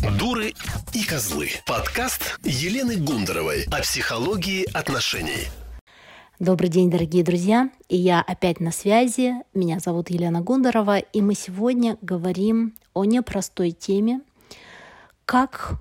Дуры и козлы. Подкаст Елены Гундаровой о психологии отношений. Добрый день, дорогие друзья! И я опять на связи. Меня зовут Елена Гундарова, и мы сегодня говорим о непростой теме, как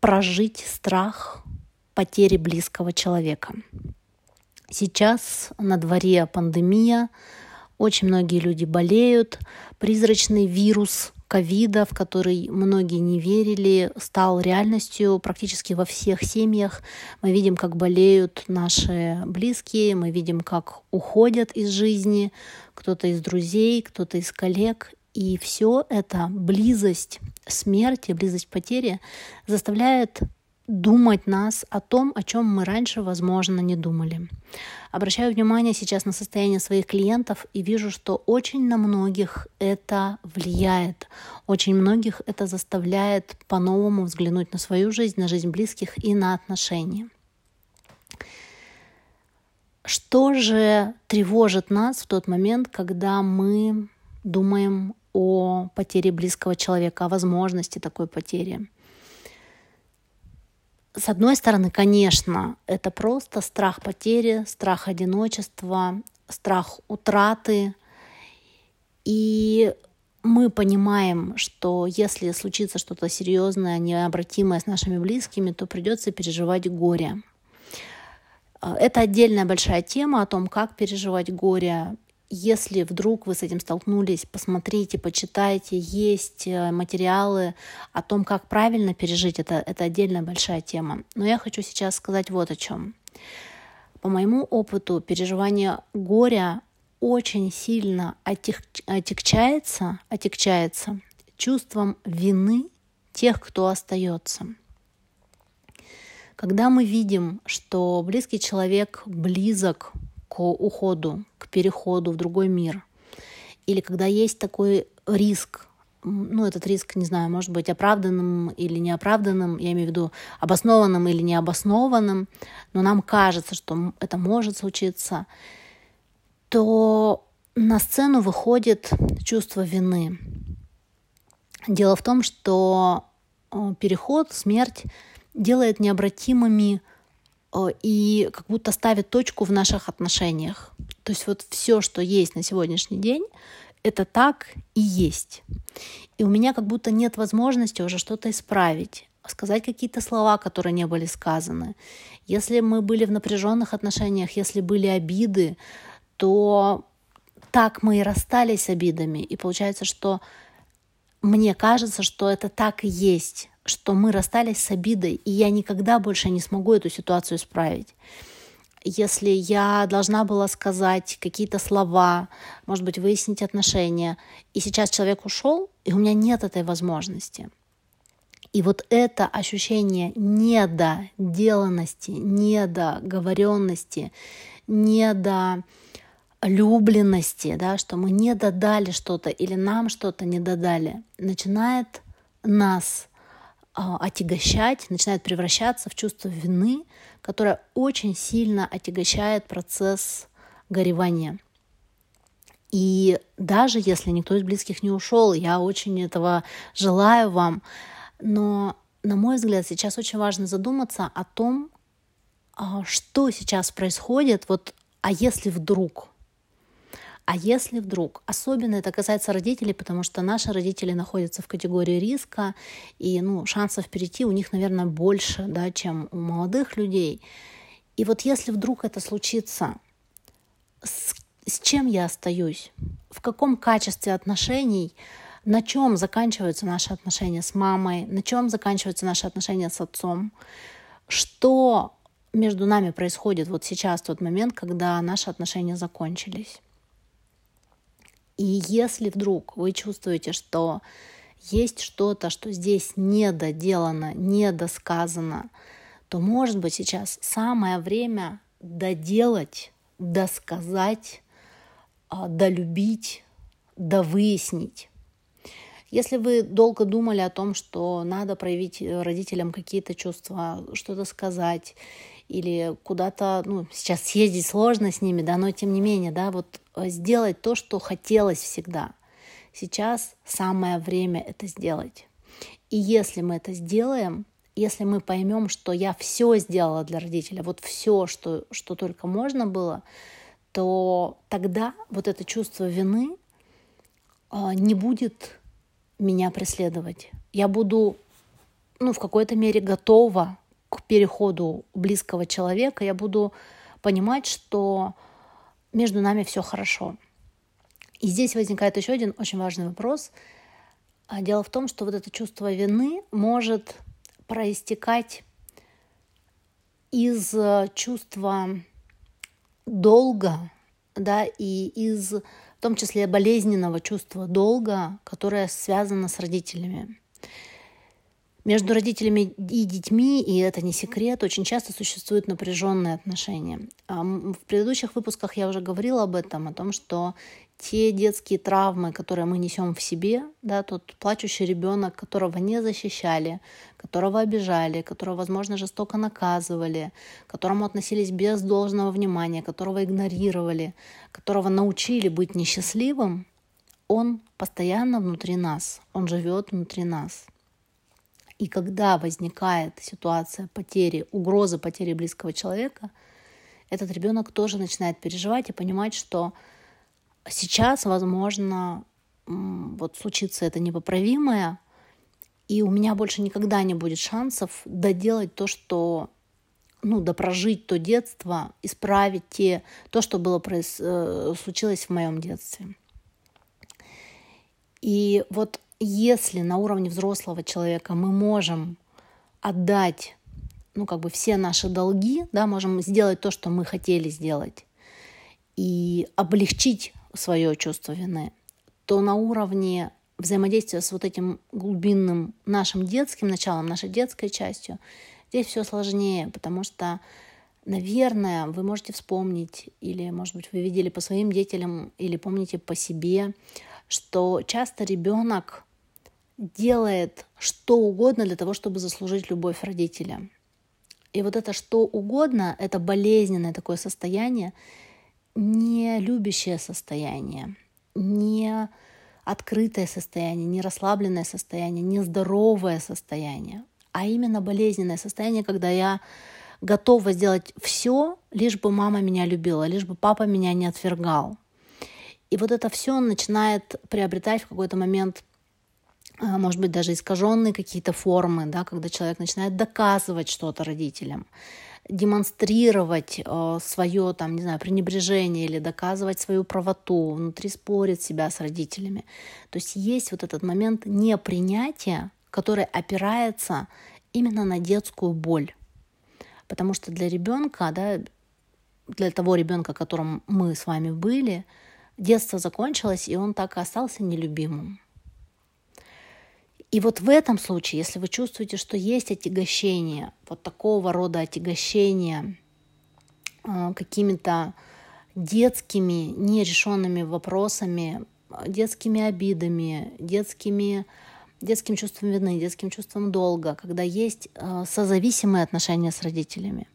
прожить страх потери близкого человека. Сейчас на дворе пандемия, очень многие люди болеют, призрачный вирус ковида, в который многие не верили, стал реальностью практически во всех семьях. Мы видим, как болеют наши близкие, мы видим, как уходят из жизни кто-то из друзей, кто-то из коллег. И все это близость смерти, близость потери заставляет думать нас о том, о чем мы раньше, возможно, не думали. Обращаю внимание сейчас на состояние своих клиентов и вижу, что очень на многих это влияет. Очень многих это заставляет по-новому взглянуть на свою жизнь, на жизнь близких и на отношения. Что же тревожит нас в тот момент, когда мы думаем о потере близкого человека, о возможности такой потери? С одной стороны, конечно, это просто страх потери, страх одиночества, страх утраты. И мы понимаем, что если случится что-то серьезное, необратимое с нашими близкими, то придется переживать горе. Это отдельная большая тема о том, как переживать горе. Если вдруг вы с этим столкнулись, посмотрите, почитайте, есть э, материалы о том, как правильно пережить это. Это отдельная большая тема. Но я хочу сейчас сказать вот о чем. По моему опыту, переживание горя очень сильно отек, отекчается, отекчается чувством вины тех, кто остается. Когда мы видим, что близкий человек близок к уходу, к переходу в другой мир. Или когда есть такой риск, ну, этот риск, не знаю, может быть оправданным или неоправданным, я имею в виду обоснованным или необоснованным, но нам кажется, что это может случиться, то на сцену выходит чувство вины. Дело в том, что э, переход, смерть делает необратимыми и как будто ставит точку в наших отношениях. То есть вот все, что есть на сегодняшний день, это так и есть. И у меня как будто нет возможности уже что-то исправить, сказать какие-то слова, которые не были сказаны. Если мы были в напряженных отношениях, если были обиды, то так мы и расстались с обидами. И получается, что мне кажется, что это так и есть что мы расстались с обидой, и я никогда больше не смогу эту ситуацию исправить. Если я должна была сказать какие-то слова, может быть, выяснить отношения, и сейчас человек ушел, и у меня нет этой возможности. И вот это ощущение недоделанности, недоговоренности, недолюбленности, да, что мы не додали что-то или нам что-то не додали, начинает нас а, отягощать, начинает превращаться в чувство вины, которое очень сильно отягощает процесс горевания. И даже если никто из близких не ушел, я очень этого желаю вам, но, на мой взгляд, сейчас очень важно задуматься о том, а, что сейчас происходит, вот, а если вдруг, а если вдруг, особенно это касается родителей, потому что наши родители находятся в категории риска, и ну, шансов перейти у них, наверное, больше, да, чем у молодых людей. И вот если вдруг это случится, с, с чем я остаюсь? В каком качестве отношений? На чем заканчиваются наши отношения с мамой? На чем заканчиваются наши отношения с отцом? Что между нами происходит вот сейчас, в тот момент, когда наши отношения закончились? И если вдруг вы чувствуете, что есть что-то, что здесь недоделано, недосказано, то, может быть, сейчас самое время доделать, досказать, а, долюбить, довыяснить. Если вы долго думали о том, что надо проявить родителям какие-то чувства, что-то сказать, или куда-то, ну, сейчас съездить сложно с ними, да, но тем не менее, да, вот э, сделать то, что хотелось всегда. Сейчас самое время это сделать. И если мы это сделаем, если мы поймем, что я все сделала для родителя, вот все, что, что только можно было, то тогда вот это чувство вины а, не будет меня преследовать. Я буду ну, в какой-то мере готова к переходу близкого человека, я буду понимать, что между нами все хорошо. И здесь возникает еще один очень важный вопрос. А, дело в том, что вот это чувство вины может проистекать из э, чувства долга, да, и из в том числе болезненного чувства долга, которое связано с родителями. Между родителями и детьми, и это не секрет, очень часто существуют напряженные отношения. В предыдущих выпусках я уже говорила об этом, о том, что те детские травмы, которые мы несем в себе, да, тот плачущий ребенок, которого не защищали, которого обижали, которого, возможно, жестоко наказывали, которому относились без должного внимания, которого игнорировали, которого научили быть несчастливым, он постоянно внутри нас, он живет внутри нас. И когда возникает ситуация потери, угрозы потери близкого человека, этот ребенок тоже начинает переживать и понимать, что сейчас, возможно, вот случится это непоправимое, и у меня больше никогда не будет шансов доделать то, что ну, допрожить то детство, исправить те, то, что было э, случилось в моем детстве. И вот если на уровне взрослого человека мы можем отдать, ну, как бы все наши долги, да, можем сделать то, что мы хотели сделать, и облегчить свое чувство вины, то на уровне взаимодействия с вот этим глубинным нашим детским началом, нашей детской частью, здесь все сложнее, потому что, наверное, вы можете вспомнить, или, может быть, вы видели по своим детям, или помните по себе, что часто ребенок делает что угодно для того, чтобы заслужить любовь родителя. И вот это что угодно, это болезненное такое состояние, не любящее состояние, не открытое состояние, не расслабленное состояние, не здоровое состояние, а именно болезненное состояние, когда я готова сделать все, лишь бы мама меня любила, лишь бы папа меня не отвергал. И вот это все начинает приобретать в какой-то момент а, может быть, даже искаженные какие-то формы, да, когда человек начинает доказывать что-то родителям, демонстрировать э, свое, там, не знаю, пренебрежение или доказывать свою правоту, внутри спорить себя с родителями. То есть есть вот этот момент непринятия, который опирается именно на детскую боль. Потому что для ребенка, да, для того ребенка, которым мы с вами были, детство закончилось, и он так и остался нелюбимым. И вот в этом случае, если вы чувствуете, что есть отягощение, вот такого рода отягощение э, какими-то детскими нерешенными вопросами, детскими обидами, детскими, детским чувством вины, детским чувством долга, когда есть э, созависимые отношения с родителями.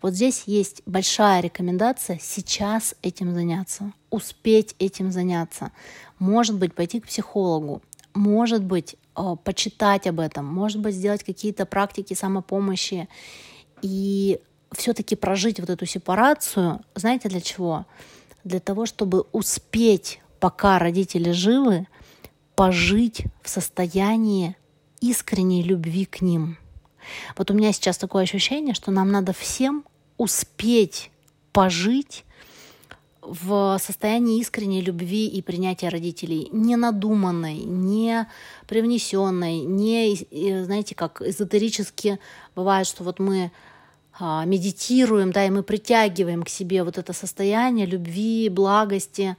Вот здесь есть большая рекомендация сейчас этим заняться, успеть этим заняться. Может быть, пойти к психологу, может быть, э, почитать об этом, может быть, сделать какие-то практики самопомощи и все-таки прожить вот эту сепарацию, знаете для чего? Для того, чтобы успеть, пока родители живы, пожить в состоянии искренней любви к ним. Вот у меня сейчас такое ощущение, что нам надо всем успеть пожить в состоянии искренней любви и принятия родителей, не надуманной, не привнесенной, не, знаете, как эзотерически бывает, что вот мы а, медитируем, да, и мы притягиваем к себе вот это состояние любви, благости,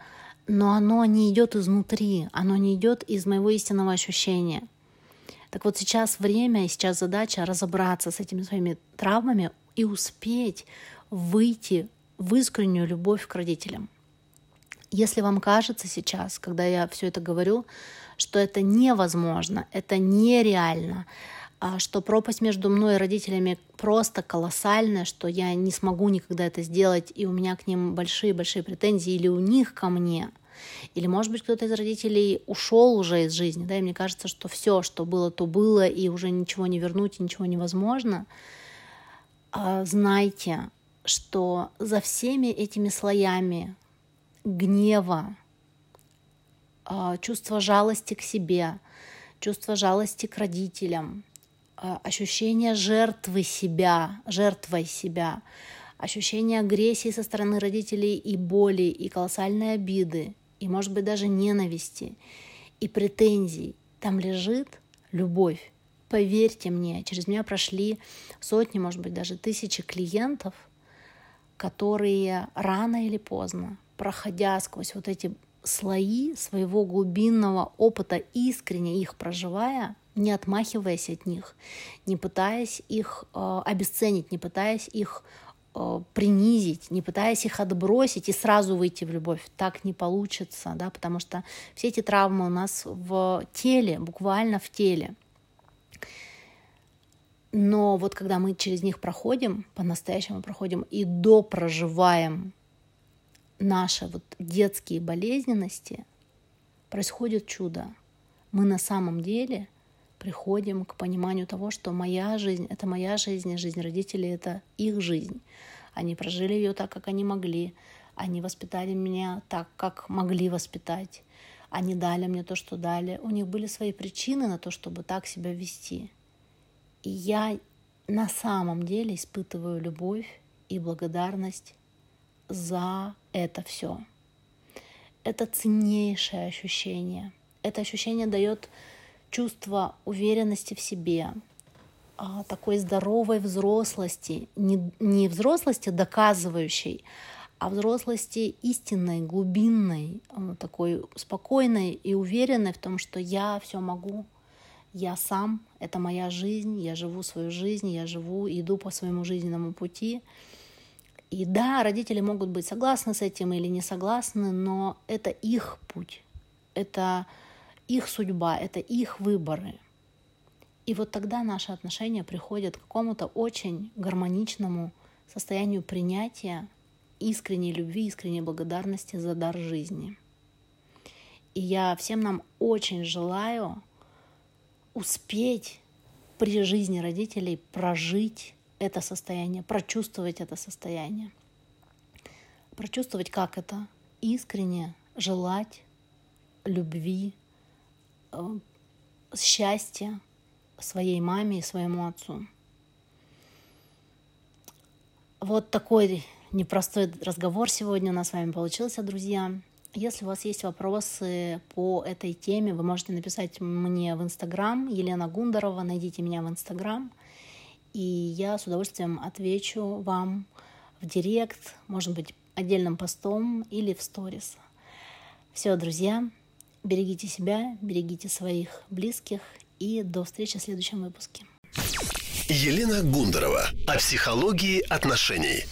но оно не идет изнутри, оно не идет из моего истинного ощущения. Так вот сейчас время и сейчас задача разобраться с этими своими травмами и успеть выйти в искреннюю любовь к родителям. Если вам кажется сейчас, когда я все это говорю, что это невозможно, это нереально, а что пропасть между мной и родителями просто колоссальная, что я не смогу никогда это сделать, и у меня к ним большие-большие претензии, или у них ко мне, Или, может быть, кто-то из родителей ушел уже из жизни, да, и мне кажется, что все, что было, то было, и уже ничего не вернуть, и ничего невозможно. А, знайте, что за всеми этими слоями гнева, а, чувства жалости к себе, чувство жалости к родителям, а, ощущение жертвы себя, жертвой себя, ощущение агрессии со стороны родителей и боли, и колоссальной обиды, и, может быть, даже ненависти, и претензий. Там лежит любовь. Поверьте мне, через меня прошли сотни, может быть, даже тысячи клиентов, которые рано или поздно, проходя сквозь вот эти слои своего глубинного опыта, искренне их проживая, не отмахиваясь от них, не пытаясь их э, обесценить, не пытаясь их э, принизить, не пытаясь их отбросить и сразу выйти в любовь. Так не получится, да, потому что все эти травмы у нас в теле, буквально в теле. Но вот когда мы через них проходим, по-настоящему проходим и допроживаем наши вот детские болезненности, происходит чудо. Мы на самом деле приходим к пониманию того, что моя жизнь — это моя жизнь, и жизнь родителей — это их жизнь. Они прожили ее так, как они могли. Они воспитали меня так, как могли воспитать. Они дали мне то, что дали. У них были свои причины на то, чтобы так себя вести. И я на самом деле испытываю любовь и благодарность за это все. Это ценнейшее ощущение. Это ощущение дает чувство уверенности в себе, а, такой здоровой взрослости, не, не взрослости доказывающей, а взрослости истинной, глубинной, а, такой спокойной и уверенной в том, что я все могу, я сам, это моя жизнь, я живу свою жизнь, я живу, иду по своему жизненному пути. И да, родители могут быть согласны с этим или не согласны, но это их путь, это их судьба, это их выборы. И вот тогда наши отношения приходят к какому-то очень гармоничному состоянию принятия, искренней любви, искренней благодарности за дар жизни. И я всем нам очень желаю успеть при жизни родителей прожить это состояние, прочувствовать это состояние. Прочувствовать, как это искренне желать любви, э, счастья своей маме и своему отцу. Вот такой непростой разговор сегодня у нас с вами получился, друзья. Если у вас есть вопросы по этой теме, вы можете написать мне в Инстаграм, Елена Гундарова, найдите меня в Инстаграм, и я с удовольствием отвечу вам в директ, может быть, отдельным постом или в сторис. Все, друзья, берегите себя, берегите своих близких и до встречи в следующем выпуске. Елена Гундарова о психологии отношений.